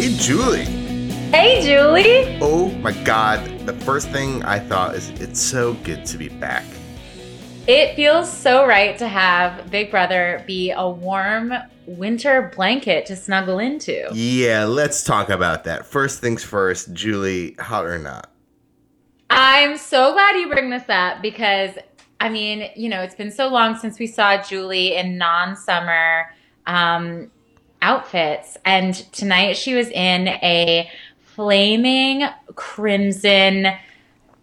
Hey, Julie. Hey, Julie. Oh my God. The first thing I thought is it's so good to be back. It feels so right to have Big Brother be a warm winter blanket to snuggle into. Yeah, let's talk about that. First things first, Julie, hot or not? I'm so glad you bring this up because, I mean, you know, it's been so long since we saw Julie in non summer um, outfits. And tonight she was in a flaming crimson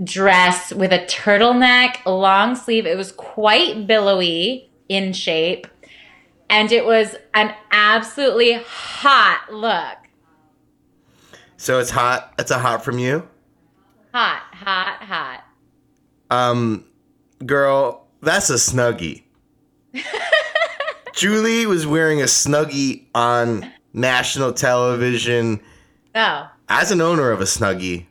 dress with a turtleneck, long sleeve. It was quite billowy in shape. And it was an absolutely hot look. So it's hot. It's a hot from you? Hot, hot, hot. Um, girl, that's a snuggie. Julie was wearing a snuggie on national television. Oh. As an owner of a snuggie,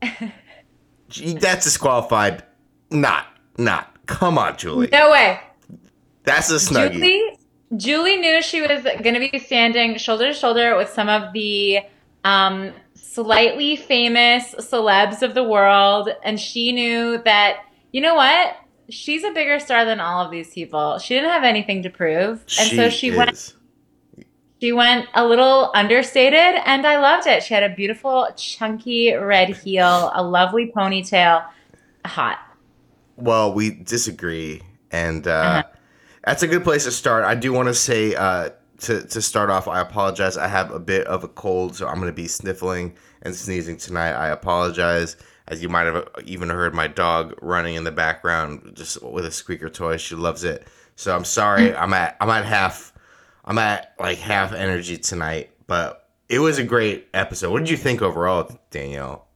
that's disqualified. Not, not. Come on, Julie. No way. That's a snuggie. Julie, Julie knew she was going to be standing shoulder to shoulder with some of the um, slightly famous celebs of the world. And she knew that, you know what? She's a bigger star than all of these people. She didn't have anything to prove. And so she is. went she went a little understated and I loved it. She had a beautiful chunky red heel, a lovely ponytail. Hot. Well, we disagree, and uh, Uh-huh. that's a good place to start. I do want to say uh, to to start off, I apologize. I have a bit of a cold, so I'm going to be sniffling and sneezing tonight. I apologize. As you might have even heard my dog running in the background, just with a squeaker toy. She loves it. So I'm sorry. Mm. I'm at I'm at half. I'm at like half energy tonight, but it was a great episode. What did you think overall, Danielle?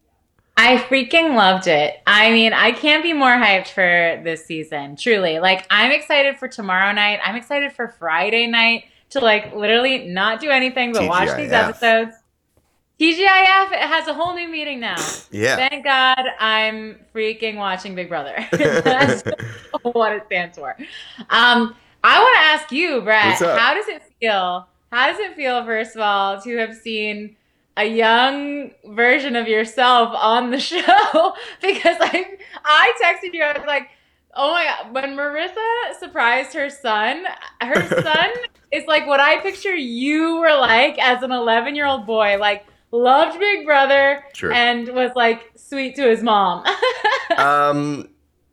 I freaking loved it. I mean, I can't be more hyped for this season. Truly. Like, I'm excited for tomorrow night. I'm excited for Friday night to, like, literally not do anything but watch these episodes. TGIF it has a whole new meaning now. Yeah. Thank God I'm freaking watching Big Brother. That's what it stands for. Um, I want to ask you, Brett, how does it feel? How does it feel, first of all, to have seen a young version of yourself on the show? because I, I texted you, I was like, oh my God, when Marissa surprised her son, her son is like what I picture you were like as an 11 year old boy, like loved Big Brother Sure. and was like sweet to his mom. um.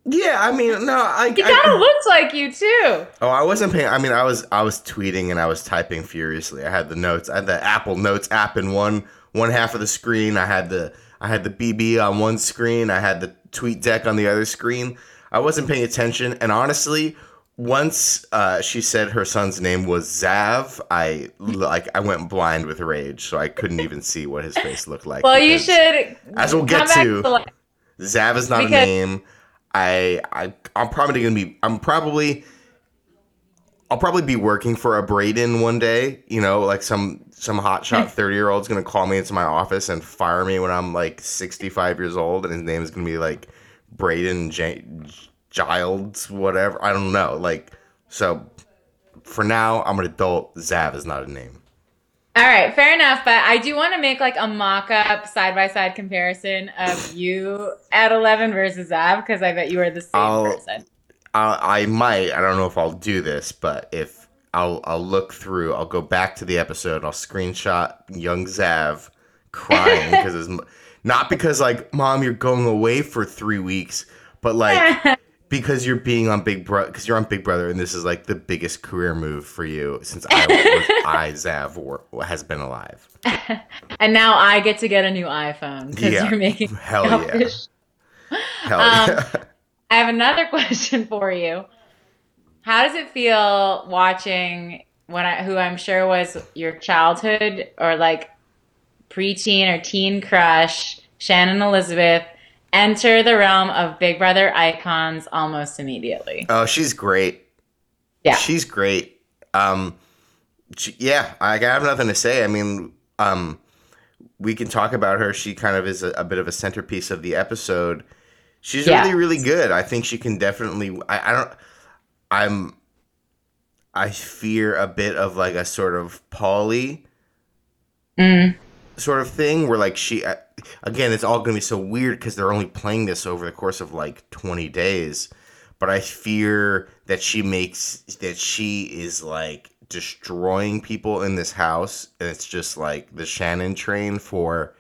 Yeah, I mean, no, I. he I- kind of looks like you too. Oh, I wasn't paying. I mean, I was I was tweeting and I was typing furiously. I had the notes. I had the Apple Notes app in one one half of the screen. I had the I had the BB on one screen. I had the TweetDeck on the other screen. I wasn't paying attention, and honestly, once uh, she said her son's name was Zav, I like I went blind with rage, so I couldn't even see what his face looked like. Well, you should. As we'll get to. the light. Zav is not Because- a name. I I I'm probably gonna be. I'm probably. I'll probably be working for a Braden one day. You know, like some some hotshot thirty year old's gonna call me into my office and fire me when I'm like sixty five years old, and his name is gonna be like Braden J- Giles, whatever. I don't know. Like so. For now, I'm an adult. Zav is not a name. All right, fair enough. But I do want to make like a mock-up side-by-side comparison of you at 11 versus Zav because I bet you are the same I'll- person. I, I might. I don't know if I'll do this, but if I'll I'll look through. I'll go back to the episode. I'll screenshot young Zav crying because his m- not because like mom you're going away for three weeks, but like because you're being on Big Brother because you're on Big Brother and this is like the biggest career move for you since I was, I Zav were, has been alive. and now I get to get a new iPhone because Yeah. you're making Hell yeah. Hell Um, yeah. I have another question for you. How does it feel watching when I, who I'm sure was your childhood or like preteen or teen crush, Shannon Elizabeth, enter the realm of Big Brother icons almost immediately? Oh, she's great. Yeah. She's great. Um, she, yeah, I have nothing to say. I mean, um, we can talk about her. She kind of is a, a bit of a centerpiece of the episode. She's Yeah. really, really good. I think she can definitely. I, I don't. I'm. I fear a bit of like a sort of Polly. Mm. Sort of thing where like she uh, again it's all going to be so weird because they're only playing this over the course of like 20 days. But i fear that she makes that she is like destroying people in this house and it's just like the shannon train for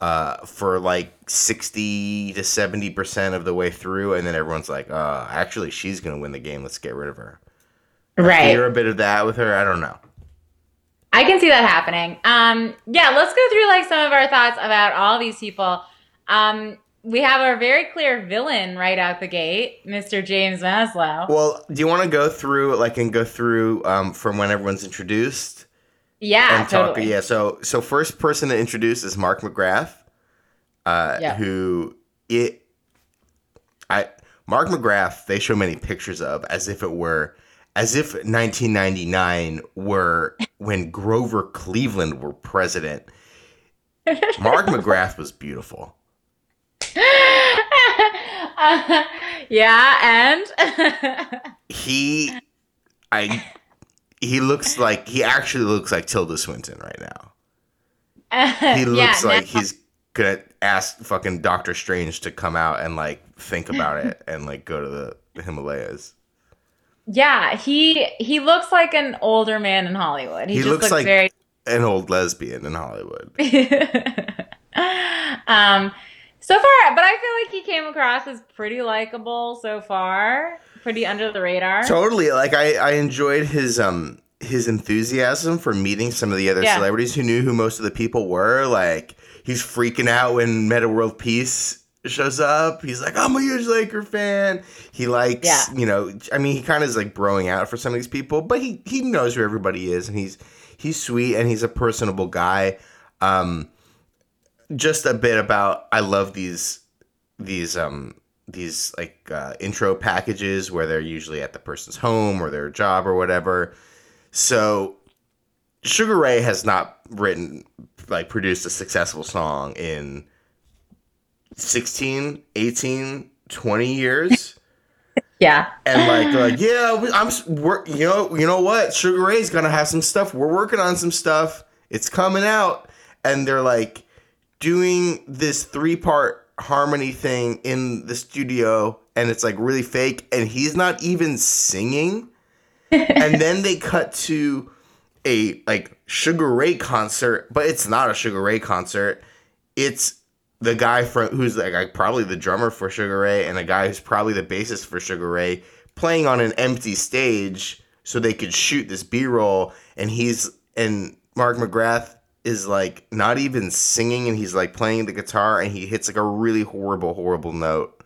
uh for like 60 to 70 percent of the way through and then everyone's like uh actually she's gonna win the game. Let's get rid of her. I Right. fear a bit of that with her. I don't know I can see that happening. Um, yeah, let's go through like some of our thoughts about all these people. Um, we have our very clear villain right out the gate, Mr. James Maslow. Well, do you want to go through like and go through um, from when everyone's introduced yeah, and talk? totally. Yeah. So so first person to introduce is Mark McGrath, uh, Yeah. who it I Mark McGrath. They show many pictures of as if it were as if 1999 were when Grover Cleveland were president. Mark McGrath was beautiful. Uh, yeah, and He, I, he looks like he actually looks like Tilda Swinton right now. he looks yeah, like he's gonna ask fucking Doctor Strange to come out and like think about it and like go to the Himalayas. Yeah, he he looks like an older man in Hollywood. He, He just looks looks, like- very An old lesbian in Hollywood. um so far, but I feel like he came across as pretty likable so far, pretty under the radar. Totally. Like I, I enjoyed his um his enthusiasm for meeting some of the other Yeah. celebrities who knew who most of the people were. Like he's freaking out when Metta World Peace shows up. He's like, I'm a huge Laker fan. He likes, Yeah. you know, I mean, he kind of is like broing out for some of these people, but he he knows who everybody is, and he's he's sweet and he's a personable guy. Um, just a bit about I love these these um these like uh, intro packages where they're usually at the person's home or their job or whatever. So Sugar Ray has not written like produced a successful song in 16, 18, 20 years. yeah. And like, they're like, yeah, we- I'm, we're, you know, you know what? Sugar Ray's gonna have some stuff. We're working on some stuff. It's coming out, and they're like doing this three part harmony thing in the studio, and it's like really fake, and he's not even singing. and then they cut to a like Sugar Ray concert, but it's not a Sugar Ray concert. It's the guy from who's like, probably the drummer for Sugar Ray and a guy who's probably the bassist for Sugar Ray playing on an empty stage so they could shoot this B-roll and he's and Mark McGrath is like not even singing and he's like playing the guitar and he hits like a really horrible horrible note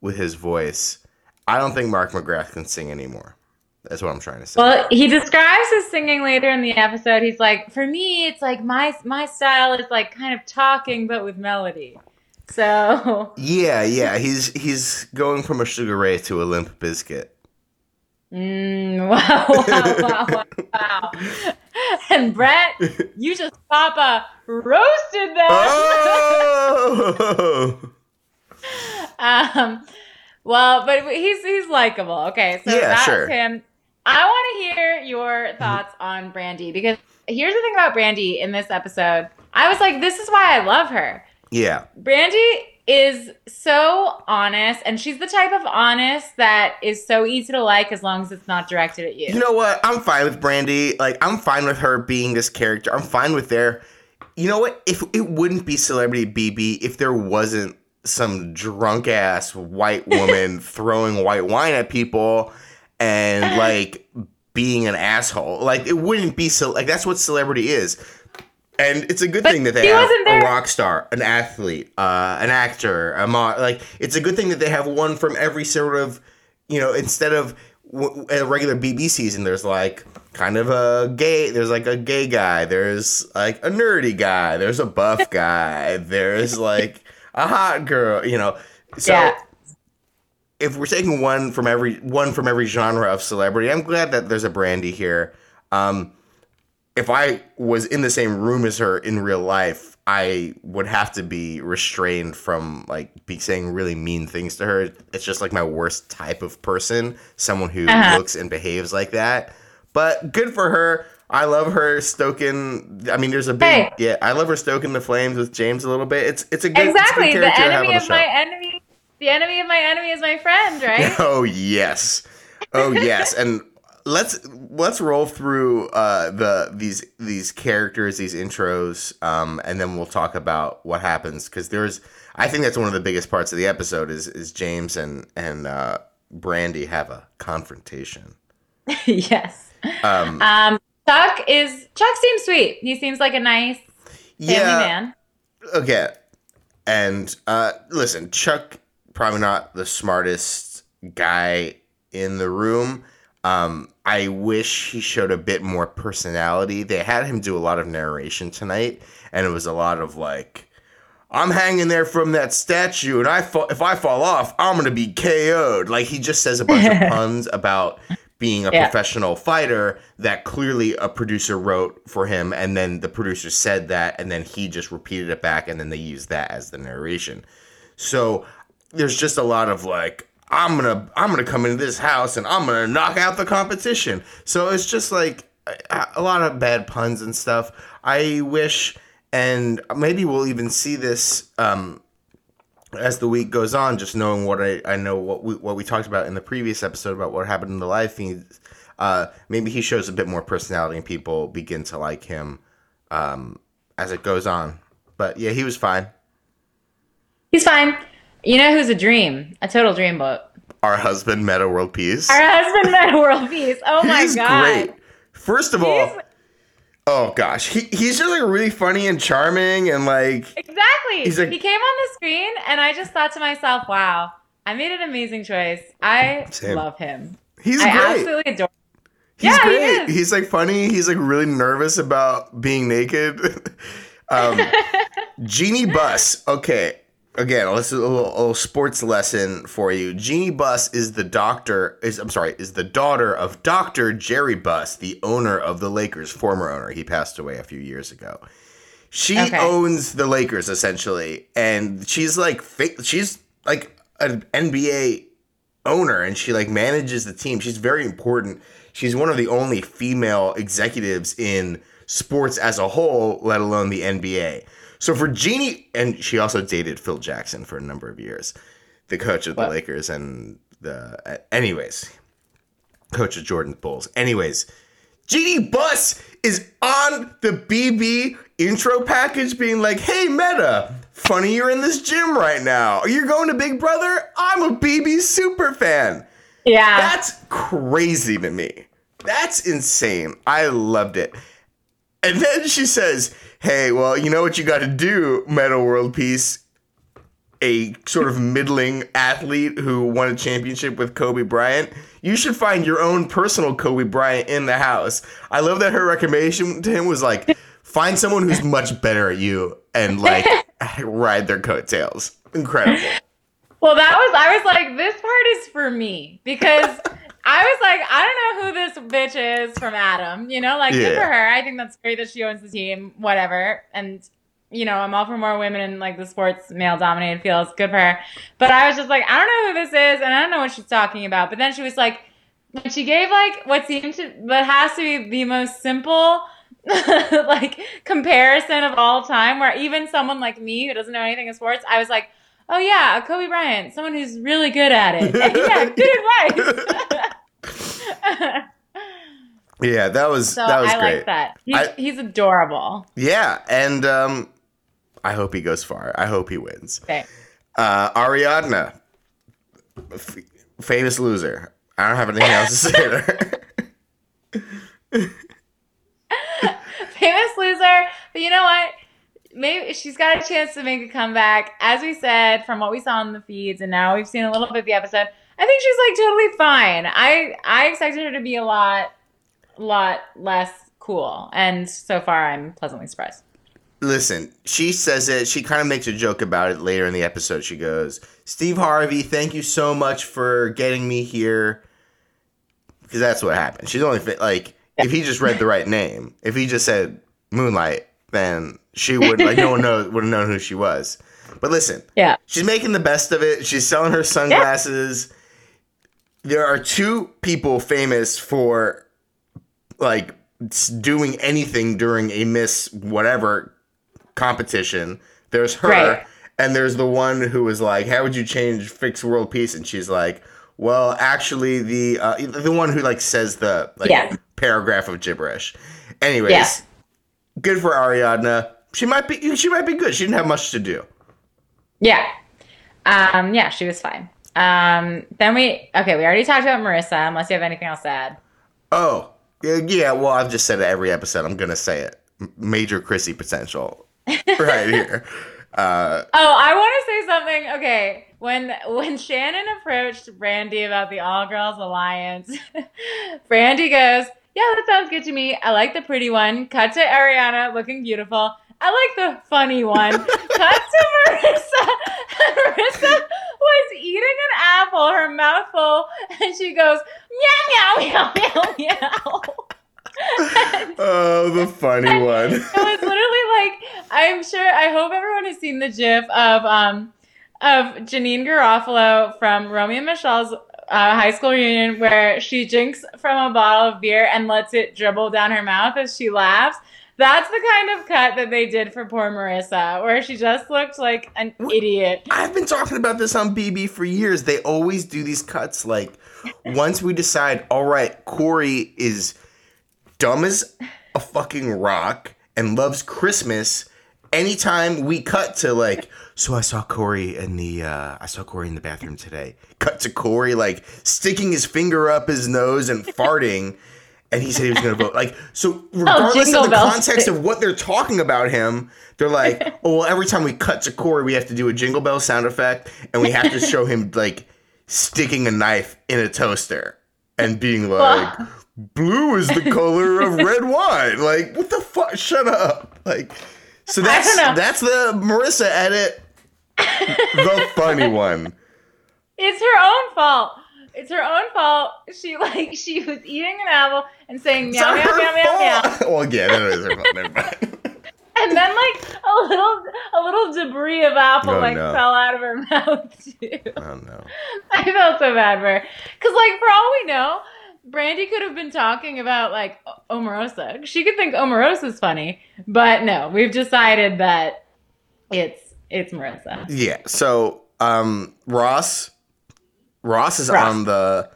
with his voice. I don't think Mark McGrath can sing anymore. That's what I'm trying to say. Well, he describes his singing later in the episode. He's like, for me, it's like my my style is like kind of talking but with melody. So, yeah, yeah, he's he's going from a Sugar Ray to a Limp Bizkit. mm, wow, wow, wow, wow, wow. And Brett, you just Papa roasted them. Oh! Um, well, but he's he's likable. Okay, so Yeah, that's sure. him. I want to hear your thoughts on Brandi because here's the thing about Brandi in this episode. I was like, this is why I love her. yeah, Brandi is so honest, and she's the type of honest that is so easy to like as long as it's not directed at you. You know what? I'm fine with Brandi. Like, I'm fine with her being this character. I'm fine with their. You know what? If it wouldn't be Celebrity BB if there wasn't some drunk ass white woman throwing white wine at people and like being an asshole. Like, it wouldn't be so. Like, that's what celebrity is. And it's a good But thing that they have a rock star, an athlete, uh, an actor, a mo- like it's a good thing that they have one from every sort of, you know, instead of w- a regular BB season, there's like kind of a gay, there's like a gay guy, there's like a nerdy guy, there's a buff guy, there's like a hot girl, you know. So Yeah. If we're taking one from every one from every genre of celebrity, I'm glad that there's a Brandi here. Um, if I was in the same room as her in real life, I would have to be restrained from like be saying really mean things to her. It's just like my worst type of person, someone who Uh-huh. looks and behaves like that. But good for her. I love her stoking. I mean, there's a big Hey. yeah. I love her stoking the flames with James a little bit. It's it's a good it's a exactly. good The character to have enemy on of show. my enemy. The enemy of my enemy is my friend, right? Oh yes, oh yes, and let's let's roll through uh, the these these characters, these intros, um, and then we'll talk about what happens because there's. I think that's one of the biggest parts of the episode is is James and and uh, Brandi have a confrontation. yes. Um, Um, Chuck is Chuck seems sweet. He seems like a nice family yeah, man. okay. And uh, listen, Chuck probably not the smartest guy in the room. Um, I wish he showed a bit more personality. They had him do a lot of narration tonight, and it was a lot of like, "I'm hanging there from that statue, and I fa- if I fall off, I'm gonna be KO'd." Like he just says a bunch of puns about being a Yeah. professional fighter that clearly a producer wrote for him, and then the producer said that, and then he just repeated it back, and then they used that as the narration. So there's just a lot of like I'm gonna I'm gonna come into this house and I'm gonna knock out the competition. So it's just like a, a lot of bad puns and stuff. I wish, and maybe we'll even see this um, as the week goes on. Just knowing what I, I know what we what we talked about in the previous episode about what happened in the live feed. Uh, maybe he shows a bit more personality and people begin to like him um, as it goes on. But yeah, he was fine. He's fine. You know who's a dream? A total dreamboat. Our husband, Metta World Peace. Our husband met world peace. Oh my he's god. great. First of all, oh gosh, he, he's just like really funny and charming and like Exactly. He's like- he came on the screen and I just thought to myself, wow, I made an amazing choice. I love him. he's I great. absolutely adore he's Yeah, he great. is. He's like funny. He's like really nervous about being naked. um, Jeanie Buss. Okay. Again, this is a little, a little sports lesson for you. Jeanie Buss is the doctor. Is I'm sorry, is the daughter of Doctor Jerry Buss, the owner of the Lakers, former owner. He passed away a few years ago. She Okay. owns the Lakers essentially, and she's like she's like an NBA owner, and she like manages the team. She's very important. She's one of the only female executives in sports as a whole, let alone the NBA. So for Jeanie, and she also dated Phil Jackson for a number of years, the coach of the? Lakers and the. Uh, anyways, coach of Jordan Bulls. Anyways, Jeanie Buss is on the BB intro package being like, hey, Metta, funny you're in this gym right now. Are You're going to Big Brother? I'm a BB super fan. Yeah. That's crazy to me. That's insane. I loved it. And then she says, hey, well, you know what you got to do, Metta World Peace? A sort of middling athlete who won a championship with Kobe Bryant. You should find your own personal Kobe Bryant in the house. I love that her recommendation to him was like, find someone who's much better at you and like ride their coattails. Incredible. Well, that was I was like, this part is for me because I was like, I don't know who this bitch is from Adam. You know, like good for her. I think that's great that she owns the team, whatever. And you know, I'm all for more women in like the sports male dominated fields. Good for her. But I was just like, I don't know who this is, and I don't know what she's talking about. But then she was like, when she gave like what seemed to, what has to be the most simple. like comparison of all time where even someone like me who doesn't know anything in sports i was like Oh yeah, Kobe Bryant, someone who's really good at it. yeah, good advice. Yeah, that was so that was I great. like that. He's, I- he's adorable. Yeah, and um, I hope he goes far. I hope he wins. Okay. Uh, Ariadna, f- famous loser. I don't have anything else to say there. Famous loser. But you know what? Maybe she's got a chance to make a comeback. As we said, from what we saw in the feeds, and now we've seen a little bit of the episode. I think she's like totally fine. I I expected her to be a lot, lot less cool, and so far I'm pleasantly surprised. Listen, she says it. She kind of makes a joke about it later in the episode. She goes, "Steve Harvey, thank you so much for getting me here." Because that's what happened. She's only like, if he just read the right name, if he just said Moonlight, then she would like no one know would have known who she was. But listen, Yeah. She's making the best of it. She's selling her sunglasses. There are two people famous for like doing anything during a Miss whatever competition. There's her, Right. and there's the one who was like, "How would you change fix world peace?" And she's like, "Well, actually, the uh, the one who like says the like Yeah. paragraph of gibberish." Anyways, Yeah. good for Ariadna. She might be she might be good. She didn't have much to do. Yeah. Um, yeah, she was fine. Um, then we okay, we already talked about Marissa, unless you have anything else to add. Oh, yeah. Well, I've just said it every episode. I'm gonna say it. Major Chrissy potential, right here. Uh, Oh, I want to say something. Okay, when when Shannon approached Brandi about the All Girls Alliance, Brandi goes, "Yeah, that sounds good to me. I like the pretty one. Cut to Ariana looking beautiful. I like the funny one. Cut to Marissa. Marissa was eating an apple, her mouth full, and she goes, meow meow meow meow meow." oh, the funny one. It was literally like I'm sure I hope everyone has seen the GIF of um of Janeane Garofalo from Romy and Michele's uh, high school reunion where she drinks from a bottle of beer and lets it dribble down her mouth as she laughs. That's the kind of cut that they did for poor Marissa, where she just looked like an idiot. I've been talking about this on BB for years. They always do these cuts. Like, once we decide, all right, Corey is dumb as a fucking rock and loves Christmas. Anytime we cut to like, so I saw Corey in the, uh, I saw Corey in the bathroom today. Cut to Corey like sticking his finger up his nose and farting, and he said he was going to vote. Like, so oh, regardless Jingle of the context of what they're talking about him, they're like, oh, well, every time we cut to Corey, we have to do a jingle bell sound effect, and we have to show him like sticking a knife in a toaster and being like, blue is the color of red wine. Like, what the fuck? Shut up. Like, so that's that's the Marissa edit, the funny one. It's her own fault. It's her own fault. She like she was eating an apple and saying It's meow meow meow meow meow. Well, yeah, that is her fault. Never mind. And then like a little a little debris of apple Oh, like no. fell out of her mouth too. Oh no. I felt so bad for her. Cause like for all we know, Brandi could have been talking about like Omarosa. She could think Omarosa's funny, but no, we've decided that it's it's Marissa. Yeah. So, um, Ross, Ross is Ross. on the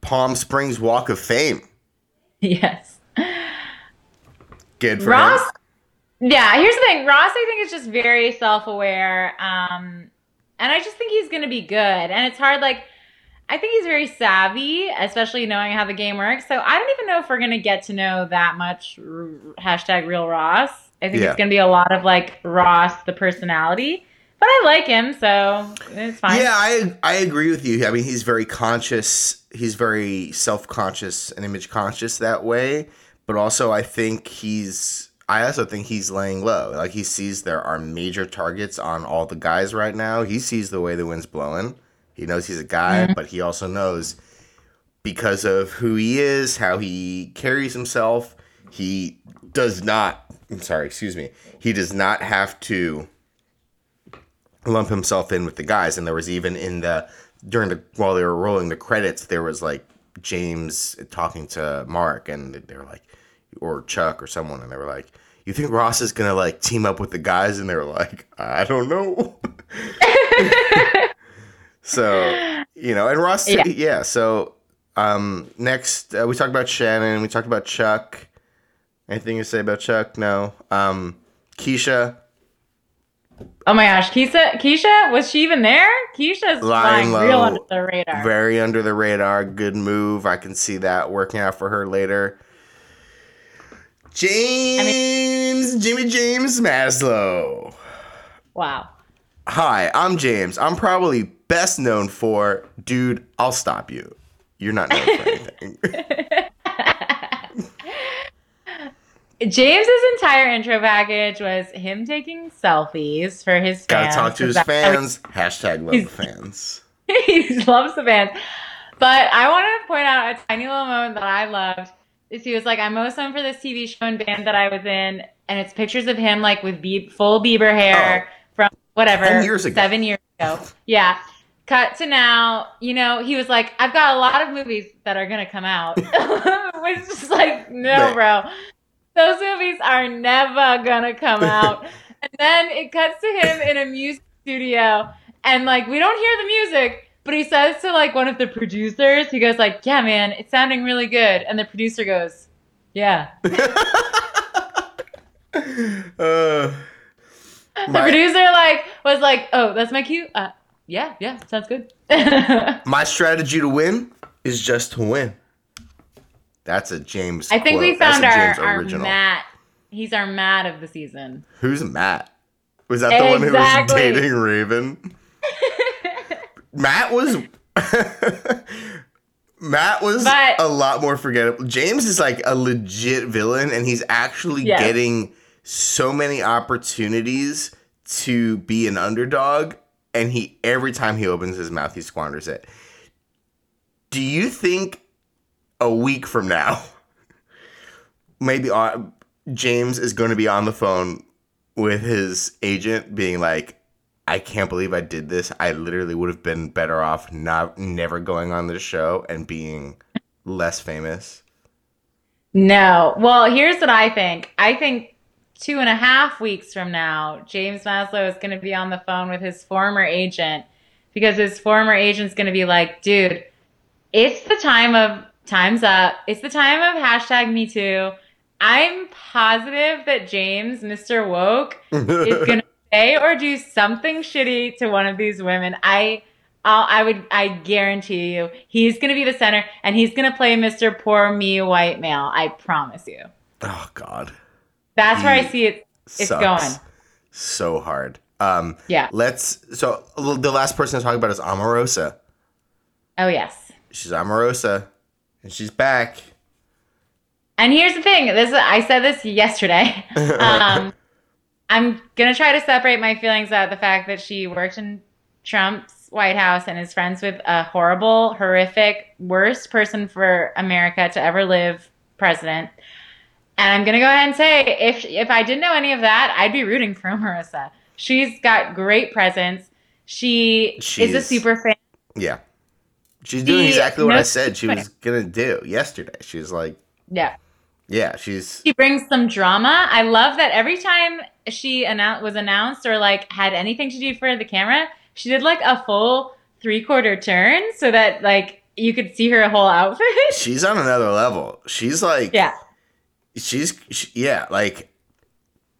Palm Springs Walk of Fame. Yes. Good for Ross, him. yeah. Here's the thing. Ross, I think is just very self-aware, um, and I just think he's going to be good. And it's hard. Like, I think he's very savvy, especially knowing how the game works. So I don't even know if we're going to get to know that much r- hashtag real Ross. I think Yeah. it's going to be a lot of like Ross, the personality. But I like him, so it's fine. Yeah, I I agree with you. I mean, he's very conscious. He's very self conscious and image conscious that way. But also, I think he's. I also think he's laying low. Like he sees there are major targets on all the guys right now. He sees the way the wind's blowing. He knows he's a guy, mm-hmm. but he also knows because of who he is, how he carries himself. He does not. I'm sorry. Excuse me. He does not have to lump himself in with the guys. And there was even in the during the while they were rolling the credits, there was like James talking to Mark, and they were like, or Chuck or someone, and they were like, "You think Ross is gonna like team up with the guys?" And they were like, "I don't know." so you know, and Ross, yeah. Yeah. so um, next uh, we talked about Shannon. We talked about Chuck. Anything to say about Chuck? No. Um, Keshia. Oh my gosh, Keshia, Keshia, was she even there? Keshia's Lying flying real low, under the radar. Very under the radar. Good move. I can see that working out for her later. James, Jimmy James Maslow. wow. Hi, I'm James. I'm probably best known for, dude, I'll stop you. You're not known for anything. James's entire intro package was him taking selfies for his Gotta fans. talk to his 'cause that's how fans. Hashtag love the fans. He, loves the fans. But I want to point out a tiny little moment that I loved. Is he was like, I'm most known for this TV show and band that I was in, and it's pictures of him like with Be- full Bieber hair oh. from whatever 10 years ago. seven years ago. Yeah. cut to now, you know, he was like, I've got a lot of movies that are gonna come out. Which is just like, no, Right. bro. Those movies are never gonna come out. and then it cuts to him in a music studio and like we don't hear the music, but he says to like one of the producers, he goes like, Yeah, man, it's sounding really good. And the producer goes, Yeah. uh, The My- producer like was like, Oh, that's my cue? Uh yeah, yeah, sounds good. my strategy to win is just to win. That's a James. I think we quote. That's found our, our original. Matt. He's our Matt of the season. Who's Matt? Was that the one who was dating Raven? Matt was. Matt was But- a lot more forgettable. James is like a legit villain, and he's actually Yes. getting so many opportunities to be an underdog, and he every time he opens his mouth, he squanders it. Do you think a week from now, maybe on, James is going to be on the phone with his agent, being like, "I can't believe I did this. I literally would have been better off not never going on this show and being less famous." No. Well, here's what I think. I think two and a half weeks from now, James Maslow is going to be on the phone with his former agent because his former agent's going to be like, dude, it's the time of time's up. It's the time of hashtag me too. I'm positive that James, Mr. Woke, is going to say or do something shitty to one of these women. I. I'll, I would, I guarantee you, he's going to be the center, and he's going to play Mr. Poor Me White Male. I promise you. oh God, That's where I see it. It's going. so hard. Um, Yeah. let's. So the last person to talk about is Omarosa. Oh yes. She's Omarosa, and she's back. And here's the thing. This I said this yesterday. Um, I'm gonna try to separate my feelings out of the fact that she worked in Trump's White House and is friends with a horrible, horrific, worst person for America to ever live president. And I'm gonna go ahead and say, if if I didn't know any of that, I'd be rooting for Marissa. She's got great presence. She is a super fan. Yeah. She's doing She exactly what I said she was gonna do yesterday. She was like, Yeah. yeah, she's she brings some drama. I love that every time she annou- was announced or like had anything to do for the camera, she did like a full three quarter turn so that like you could see her whole outfit. she's on another level. She's like, yeah, she's she, yeah, like,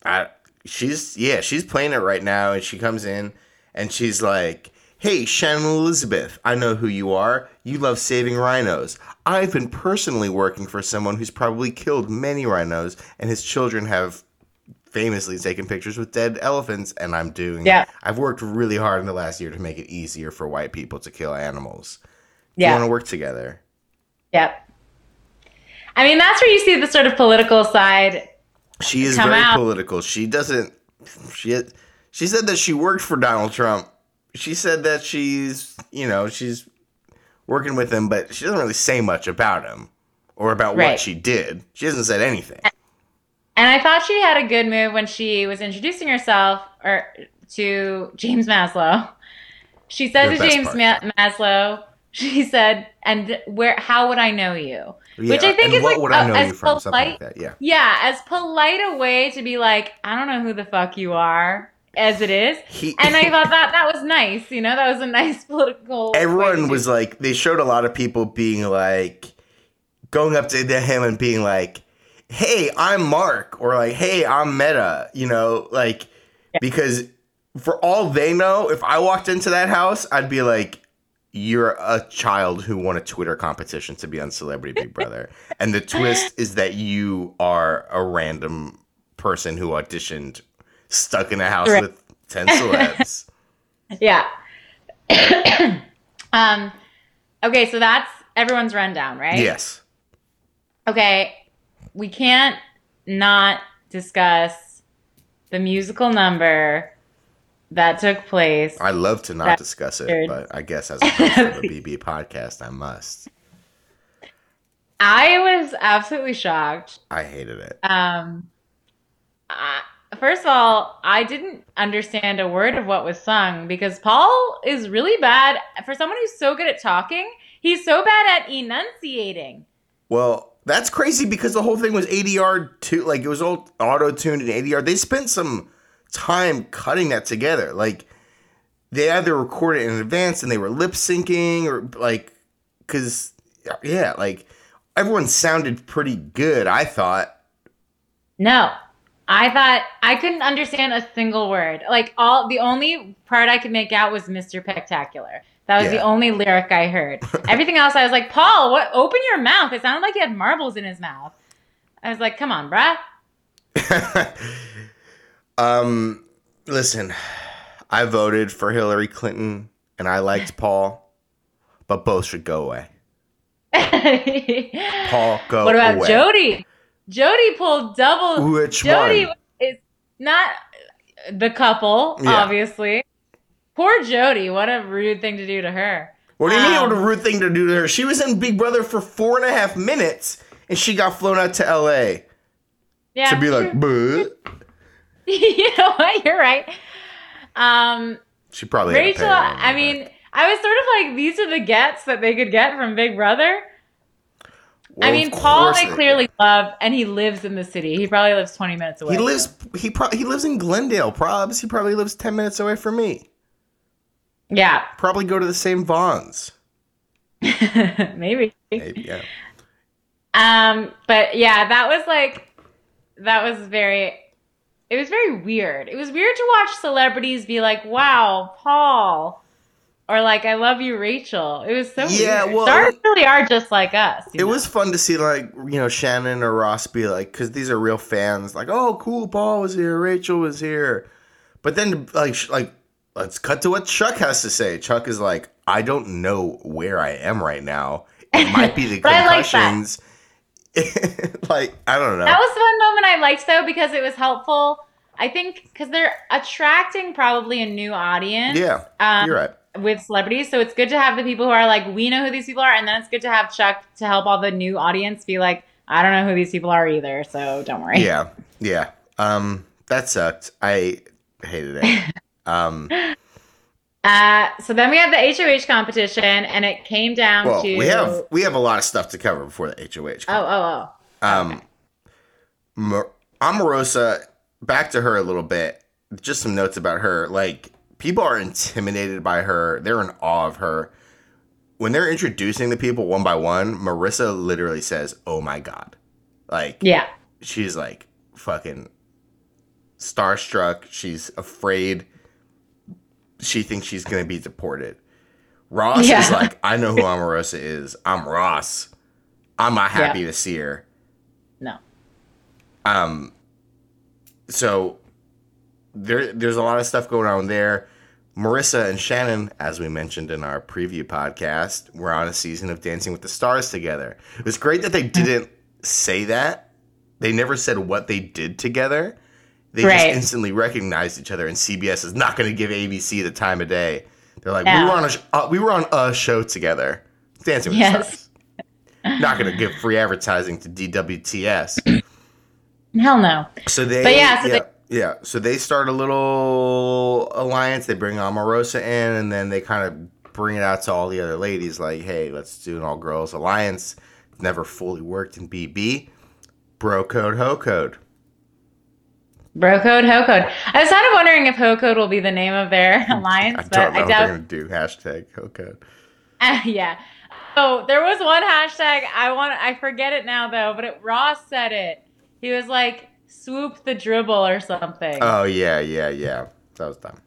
I she's yeah, she's playing it right now, and she comes in and she's like, "Hey, Shannon Elizabeth, I know who you are. You love saving rhinos. I've been personally working for someone who's probably killed many rhinos, and his children have." Famously taken pictures with dead elephants, and I'm doing. Yeah. I've worked really hard in the last year to make it easier for white people to kill animals. We yeah, want to work together. yep. I mean, that's where you see the sort of political side. She is very out. political. She doesn't. She she said that she worked for Donald Trump. She said that she's you know she's working with him, but she doesn't really say much about him or about what she did. She hasn't said anything. And I thought she had a good move when she was introducing herself or to James Maslow. She said The to James. Ma- Maslow, she said, "And where? How would I know you?" Which I think is what like would I know as you from? Something like polite- that. Yeah. Yeah, as polite a way to be like, I don't know who the fuck you are, as it is. He, And I thought that that was nice. You know, that was a nice political. everyone was like they showed a lot of people being like going up to him and being like hey i'm mark or like hey i'm metta you know like because for all they know if i walked into that house i'd be like you're a child who won a twitter competition to be on celebrity big brother and the twist is that you are a random person who auditioned stuck in a house Right. with 10 celebs Yeah. um. Okay, so that's everyone's rundown, right? yes Okay, we can't not discuss the musical number that took place. I'd love to not discuss it, but I guess as a host of the BB podcast, I must. I was absolutely shocked. I hated it. Um, I, first of all, I didn't understand a word of what was sung because Paul is really bad for someone who's so good at talking. He's so bad at enunciating. Well, that's crazy because the whole thing was ADR too. Like it was all auto tuned and ADR. They spent some time cutting that together. Like they either recorded it in advance and they were lip syncing or like, cause yeah, like everyone sounded pretty good. I thought. No, I thought I couldn't understand a single word. Like all the only part I could make out was Mr. Spectacular. That was Yeah. the only lyric I heard. Everything else I was like, Paul, what open your mouth. It sounded like he had marbles in his mouth. I was like, come on, bruh. um, listen, I voted for Hillary Clinton and I liked Paul, but both should go away. Paul, go what about away. Jody? Jody pulled double. Which Jody one? is not the couple, Yeah. obviously. Poor Jody. What a rude thing to do to her. What do you mean? Um, What a rude thing to do to her? She was in Big Brother for four and a half minutes, and she got flown out to L.A. Yeah, to be like. "Buh." you know what? You're right. Um, She probably Rachel, I mean, I was sort of like, these are the gets that they could get from Big Brother. Well, I mean, Paul they clearly love, and he lives in the city. He probably lives 20 minutes away. He lives. He pro- he lives in Glendale. Probs. He probably lives ten minutes away from me. Yeah, Probably go to the same Vons. maybe. Maybe, yeah. Um, but yeah, that was like, that was very, it was very weird. It was weird to watch celebrities be like, wow, Paul. Or like, I love you, Rachel. It was so Yeah, weird. well, Stars really are just like us. It know? was fun to see, like you know, Shannon or Ross be like, because these are real fans. Like, oh, cool, Paul was here, Rachel was here, but then like, like, let's cut to what Chuck has to say. Chuck is like, I don't know where I am right now. It might be the I like like, I don't know. That was the one moment I liked though because it was helpful. I think because they're attracting probably a new audience. yeah, Um, you're right. With celebrities. So it's good to have the people who are like, we know who these people are, and then it's good to have Chuck to help all the new audience be like, I don't know who these people are either, so don't worry. Yeah, yeah. Um, that sucked. I hated it. Um, Uh, so then we have the HOH competition, and it came down well, to we have we have a lot of stuff to cover before the HOH. Oh, oh, oh. Um, Mar- Omarosa, back to her a little bit. Just some notes about her. Like, people are intimidated by her. They're in awe of her. When they're introducing the people one by one, Marissa literally says, "Oh my god!" Like, Yeah. she's like fucking starstruck. She's afraid. She thinks she's gonna be deported. Ross Yeah. is like, I know who Omarosa is. I'm Ross. I'm not happy to see her. No. Um, so there, there's a lot of stuff going on there. Marissa and Shannon, as we mentioned in our preview podcast, were on a season of Dancing with the Stars together. It was great that they didn't say that. They never said what they did together. They just instantly recognized each other, and CBS is not going to give ABC the time of day. They're like, we were on a sh- uh, we were on a show together, Dancing with the Stars. Not going to give free advertising to DWTS. Hell no. So they, But yeah, so yeah, they- yeah. So they start a little alliance. They bring Omarosa in, and then they kind of bring it out to all the other ladies. Like, hey, let's do an all girls alliance. Never fully worked in BB. Bro code, ho code. Bro code, ho code. I was kind of wondering if ho code will be the name of their alliance, I but don't know I doubt. they're gonna do. Hashtag ho code. Uh, yeah. Oh, there was one hashtag. I want. I forget it now though. But it, Ross said it. He was like, "Swoop the dribble" or something. Oh yeah, yeah, yeah. That was dumb.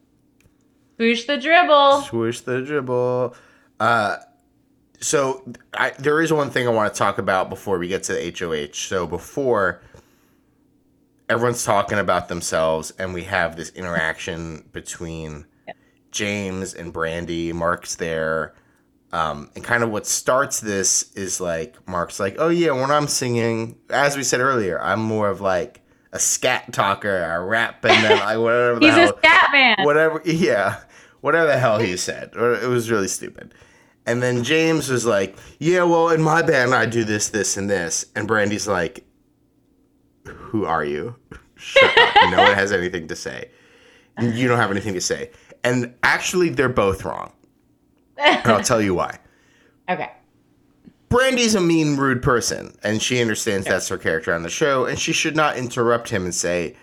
Swoosh the dribble. Swoosh the dribble. Uh, so I, there is one thing I want to talk about before we get to the HOH. So before everyone's talking about themselves, and we have this interaction between James and Brandi. Mark's there. Um, and kind of what starts this is like Mark's like, oh yeah, when I'm singing, as we said earlier, I'm more of like a scat talker, a rap, and then like whatever. the He's hell- a scat man. whatever yeah whatever the hell he said it was really stupid and then james was like yeah well in my band i do this this and this and brandi's like who are you Shut up. No one has anything to say. You don't have anything to say. And actually, they're both wrong. And I'll tell you why. Okay. Brandi's a mean, rude person, and she understands that's her character on the show, and she should not interrupt him and say,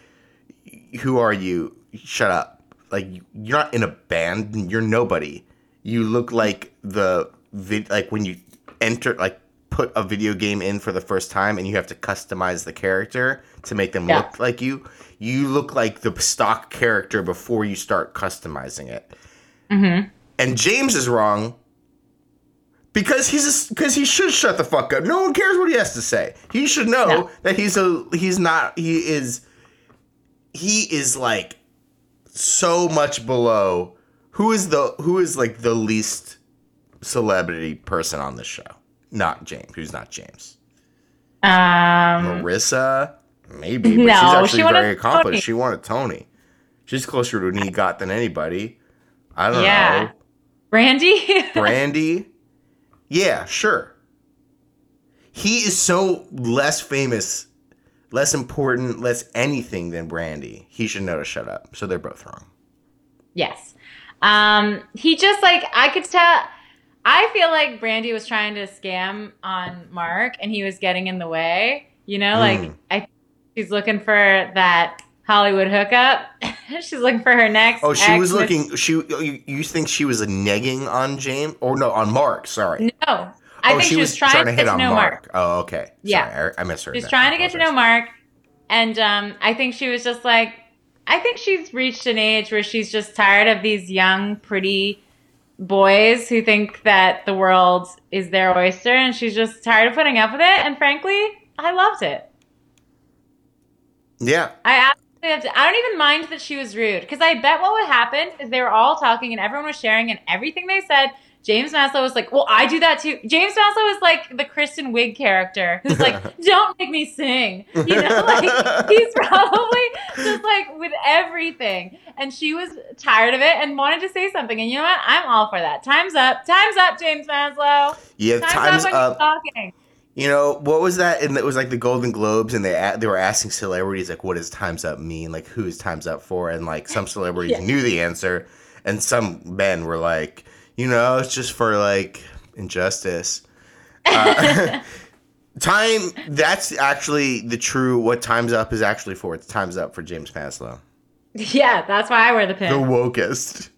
"Who are you? Shut up!" Like you're not in a band. You're nobody. You look like the vid- like when you enter like put a video game in for the first time, and you have to customize the character to make them Yeah. look like you. You look like the stock character before you start customizing it. Mm-hmm. And James is wrong because he's because he should shut the fuck up. No one cares what he has to say. He should know No. that he's a he's not he is he is like so much below who is the who is like the least celebrity person on this show? Not James. Who's not James? Um, Marissa, maybe, but No, she's she actually a very accomplished. Tony. She won a Tony. She's closer to an EGOT than anybody. I don't Yeah. know. Brandi. Brandi? Yeah, sure. He is so less famous, less important, less anything than Brandi. He should know to shut up. So they're both wrong. yes. Um, he just like I could tell. I feel like Brandi was trying to scam on Mark, and he was getting in the way. You know, like Mm. I, she's looking for that Hollywood hookup. she's looking for her next. Oh, she was looking. She you, you think she was negging on James? Or no, on Mark? Sorry. No, I oh, think she was trying, to get to know Mark. Oh, okay. Yeah. Sorry, I, I misheard. She's that. trying to get to know Mark, and um, I think she was just like, I think she's reached an age where she's just tired of these young, pretty boys who think that the world is their oyster, and she's just tired of putting up with it. And frankly, I loved it. Yeah. I absolutely have to, I don't even mind that she was rude because I bet what would happen is they were all talking and everyone was sharing and everything they said. James Maslow was like, "Well, I do that too." James Maslow is like the Kristen Wiig character who's like, "Don't make me sing," you know, like he's probably just like with everything. And she was tired of it and wanted to say something. And you know what? I'm all for that. Time's up. Time's up, James Maslow. Yeah. Time's, Time's up when up. you're talking. You know what was that? And it was like the Golden Globes, and they a- they were asking celebrities like, "What does times up mean? Like, who is times up for?" And like some celebrities Yeah. knew the answer, and some men were like, "You know, it's just for like injustice." Uh, time. That's actually the true. What times up is actually for. It's times up for James Maslow, yeah, that's why I wear the pin. the wokest.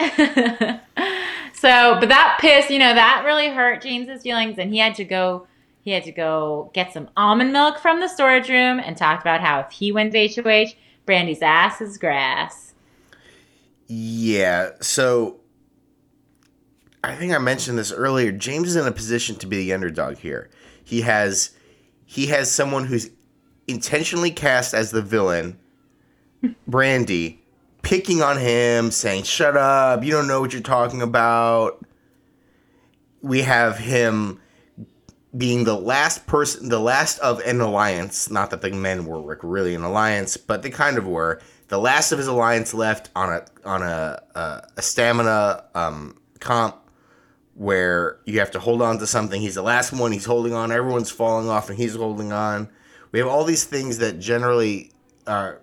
so, but that piss, you know, that really hurt James's feelings, and he had to go. He had to go get some almond milk from the storage room and talk about how if he wins HOH, Brandi's ass is grass. Yeah. So I think I mentioned this earlier. James is in a position to be the underdog here. He has he has someone who's intentionally cast as the villain, Brandy, picking on him, saying, Shut up, you don't know what you're talking about. We have him being the last person, the last of an alliance. Not that the men were really an alliance, but they kind of were. The last of his alliance left on a on a a, a stamina um, comp where you have to hold on to something. He's the last one. He's holding on. Everyone's falling off, and he's holding on. We have all these things that generally uh,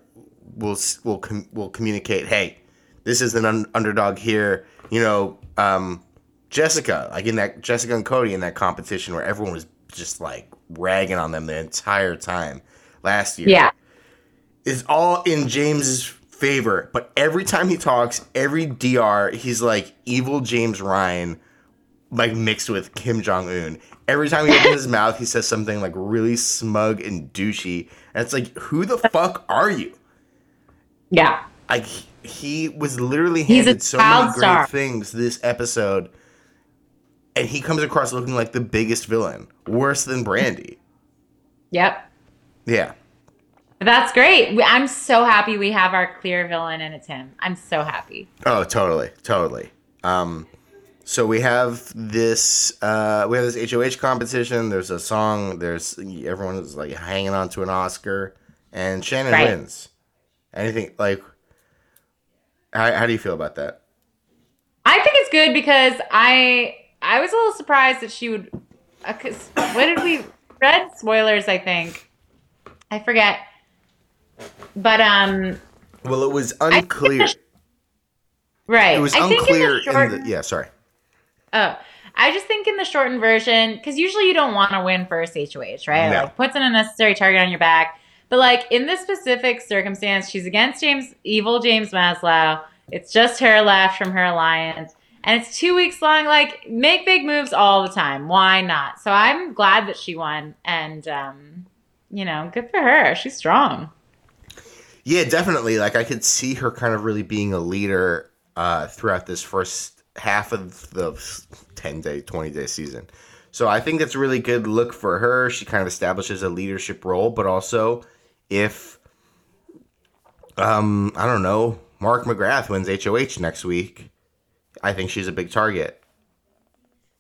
will will com- will communicate. Hey, this is an un- underdog here. You know, um, Jessica, like in that Jessica and Cody in that competition where everyone was just like ragging on them the entire time last year. Yeah. Is all in James's favor, but every time he talks, every DR, he's like evil James Ryan, like mixed with Kim Jong Un. Every time he opens his mouth, he says something like really smug and douchey, and it's like, who the fuck are you? Yeah. Like he, was literally He's a handed so many great star. things this episode, and he comes across looking like the biggest villain, worse than Brandi. Yep. Yeah, That's great. I'm so happy we have our clear villain and it's him. I'm so happy. Oh, totally, totally. Um, so we have this, uh, we have this HOH competition. There's a song. There's everyone is like hanging on to an Oscar, and Shannon Right. wins. Anything like? How, how do you feel about that? I think it's good because I I was a little surprised that she would. Uh, 'cause what did we read spoilers? I think I forget. but um, Well, it was unclear. right. It was I unclear in the short, in the yeah. Sorry. Oh, I just think in the shortened version, because usually you don't want to win first HOH, right? No. Like puts an unnecessary target on your back. But like in this specific circumstance, she's against James, evil James Maslow. It's just her left from her alliance. And it's two weeks long. Like, make big moves all the time. Why not? So I'm glad that she won. And, um, you know, good for her. She's strong. Yeah, definitely. Like I could see her kind of really being a leader uh, throughout this first half of the ten day, twenty day season. So I think that's a really good look for her. She kind of establishes a leadership role, but also if um I don't know, Mark McGrath wins HOH next week, I think she's a big target.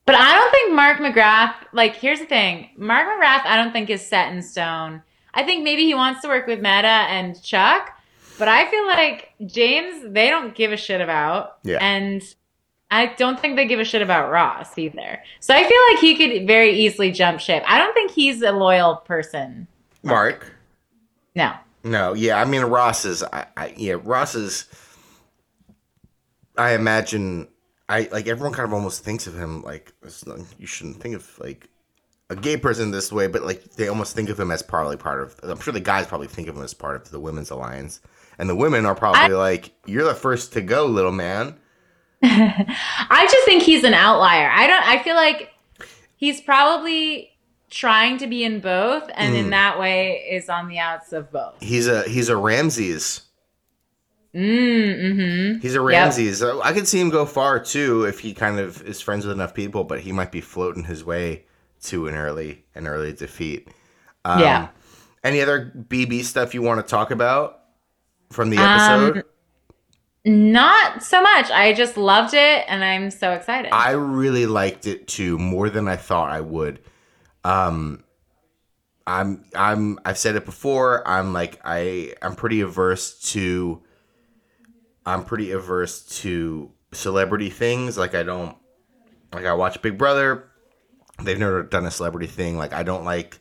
But I don't think Mark McGrath, like, here's the thing Mark McGrath, I don't think is set in stone. I think maybe he wants to work with Metta and Chuck, but I feel like James, they don't give a shit about. Yeah. And I don't think they give a shit about Ross either. So I feel like he could very easily jump ship. I don't think he's a loyal person. Mark. No. No, yeah, I mean Ross is, I, I yeah, Ross is. I imagine, I like everyone kind of almost thinks of him like you shouldn't think of like a gay person this way, but like they almost think of him as probably part of. I'm sure the guys probably think of him as part of the women's alliance, and the women are probably like, "You're the first to go, little man." I just think he's an outlier. I don't I feel like he's probably trying to be in both and in Mm. that way is on the outs of both. He's a he's a Ramses. Mm, mm-hmm. He's a Ramses. Uh, I could see him go far too if he kind of is friends with enough people, but he might be floating his way to an early an early defeat. Um, Yeah. Any other BB stuff you want to talk about from the Um, episode? Not so much. I just loved it and I'm so excited. I really liked it too, more than I thought I would. Um, I'm I'm I've said it before. I'm like I I'm pretty averse to. I'm pretty averse to celebrity things. Like I don't like I watch Big Brother. They've never done a celebrity thing. Like I don't like.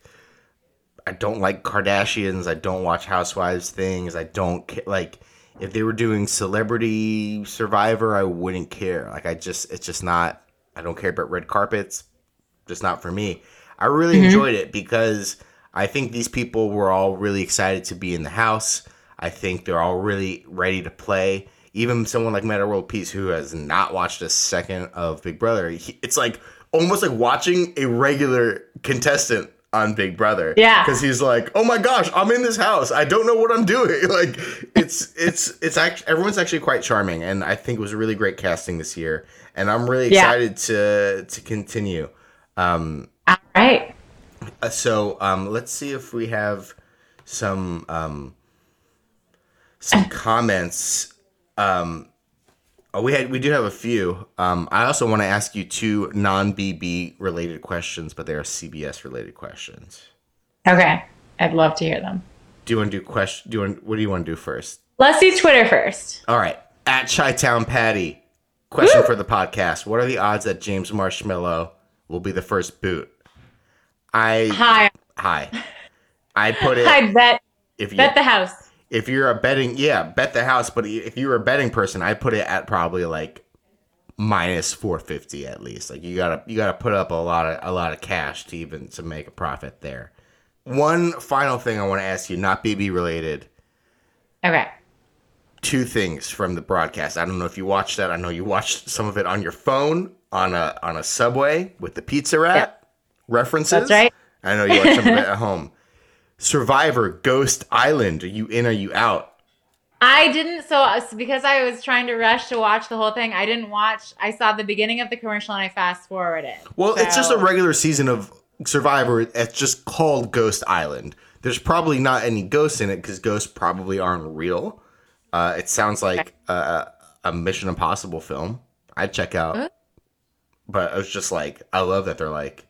I don't like Kardashians. I don't watch Housewives things. I don't like if they were doing Celebrity Survivor. I wouldn't care. Like I just it's just not. I don't care about red carpets. Just not for me. I really Mhm. enjoyed it because I think these people were all really excited to be in the house. I think they're all really ready to play. Even someone like Metta World Peace, who has not watched a second of Big Brother, he, it's like almost like watching a regular contestant on Big Brother. Yeah. because he's like, "Oh my gosh, I'm in this house. I don't know what I'm doing." Like, it's it's it's actually everyone's actually quite charming, and I think it was really great casting this year. And I'm really Yeah. excited to to continue. Um, All right. uh, so um, let's see if we have some um, some comments. Um, oh, we had we do have a few. Um, I also want to ask you two non BB related questions, but they are CBS related questions. Okay. I'd love to hear them. Do you want to do question? Do you want? What do you want to do first? Let's do Twitter first. All right, at Chi Town Patty. Question for the podcast: What are the odds that James Marshmallow will be the first boot? I Hi. hi. I put it Hi, bet if you bet the house. If you're a betting yeah bet the house but if you're a betting person i put it at probably like minus 450 at least. Like you gotta you gotta put up a lot of a lot of cash to even to make a profit there. One final thing i want to ask you not bb related. Okay. two things from the broadcast. I don't know if you watched that. I know you watched some of it on your phone on a on a subway with the pizza rat references. That's right. i know you watched some of it at home survivor ghost island are you in or are you out I didn't so uh, because I was trying to rush to watch the whole thing. I didn't watch. I saw the beginning of the commercial and I fast forwarded. Well, it's just a regular season of Survivor. It's just called Ghost Island. There's probably not any ghosts in it because ghosts probably aren't real. Uh, it sounds like a, a Mission Impossible film. I'd check out. But I was just like, I love that they're like,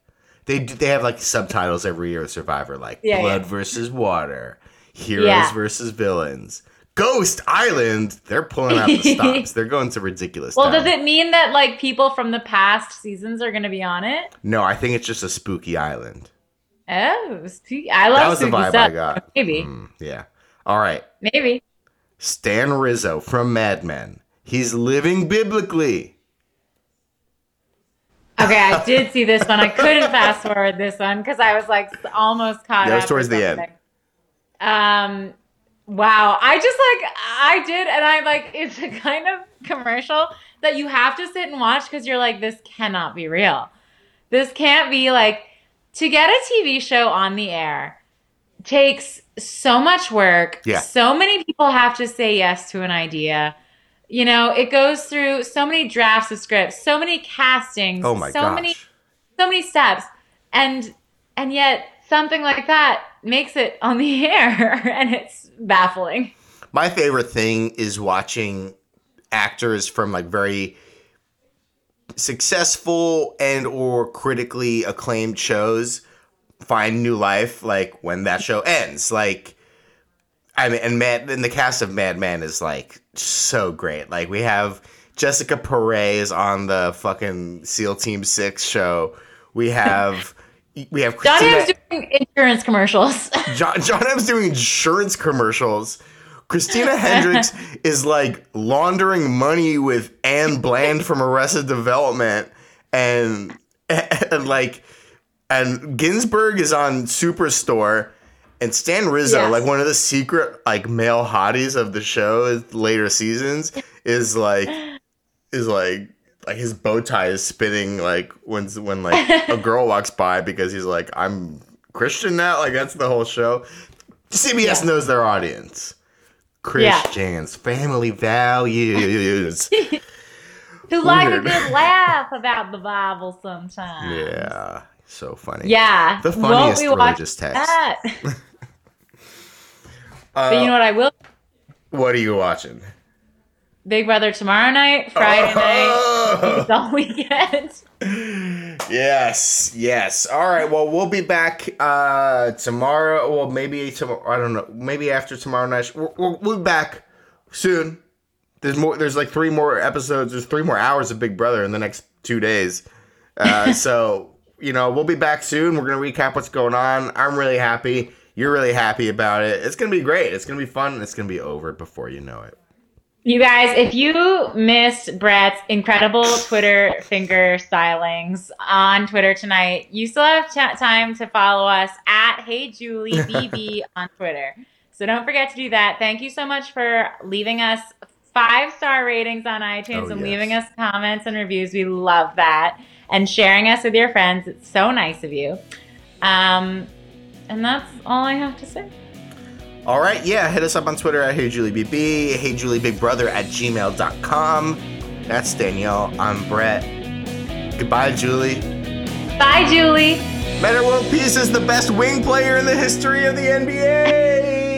they do- they have like subtitles every year of Survivor, like Yeah, blood yeah. versus water, heroes Yeah. versus villains. Ghost Island, they're pulling out the stops. They're going to ridiculous. Well, town. does it mean that like people from the past seasons are going to be on it? No, I think it's just a spooky island. Oh, spooky. I love that was the vibe stuff. I got. Maybe. Mm, yeah. All right. Maybe. Stan Rizzo from Mad Men. He's living biblically. Okay, I did see this one. I couldn't fast forward this one because I was like almost caught That was towards the end. Um, wow. I just like I did, and I like it's a kind of commercial that you have to sit and watch because you're like, this cannot be real. This can't be like to get a TV show on the air takes so much work. Yeah. So many people have to say yes to an idea. You know, it goes through so many drafts of scripts, so many castings, Oh my so gosh. many so many steps. And and yet something like that makes it on the air and it's baffling. My favorite thing is watching actors from like very successful and or critically acclaimed shows find new life like when that show ends like i mean and mad and the cast of mad men is like so great like we have jessica perez on the fucking seal team 6 show we have we have Christina- M's doing insurance commercials. John John M's doing insurance commercials. Christina Hendricks is like laundering money with Anne Bland from Arrested Development, and and like and Ginsberg is on Superstore, and Stan Rizzo, like one of the secret like male hotties of the show, is- later seasons, is like is like like his bow tie is spinning like when when like a girl walks by because he's like I'm Christian now. Like that's the whole show. CBS Yeah. knows their audience. Yeah. Christians, family values. Who like a good laugh about the Bible sometimes. yeah, so funny. Yeah. The funniest religious text. Uh, but you know what I will what are you watching? Big Brother tomorrow night, Friday night, Oh! it's all weekend. Yes, yes. All right. Well, we'll be back uh tomorrow. Well, maybe tomorrow. I don't know. Maybe after tomorrow night. We'll, we'll, we'll be back soon. There's more. There's like three more episodes. There's three more hours of Big Brother in the next two days. Uh, so you know we'll be back soon. We're gonna recap what's going on. I'm really happy. You're really happy about it. It's gonna be great. It's gonna be fun. and It's gonna be over before you know it. You guys, if you missed Brett's incredible Twitter finger stylings on Twitter tonight, you still have t- time to follow us at Hey Julie BB on Twitter. So don't forget to do that. Thank you so much for leaving us five star ratings on iTunes Oh, and yes. leaving us comments and reviews. We love that. And sharing us with your friends. It's so nice of you. Um, and that's all I have to say. All right, yeah, hit us up on Twitter at HeyJulieBB, HeyJulieBigBrother at gmail.com. That's Danielle. I'm Brett. Goodbye, Julie. Bye, Julie. Metta World Peace is the best wing player in the history of the NBA.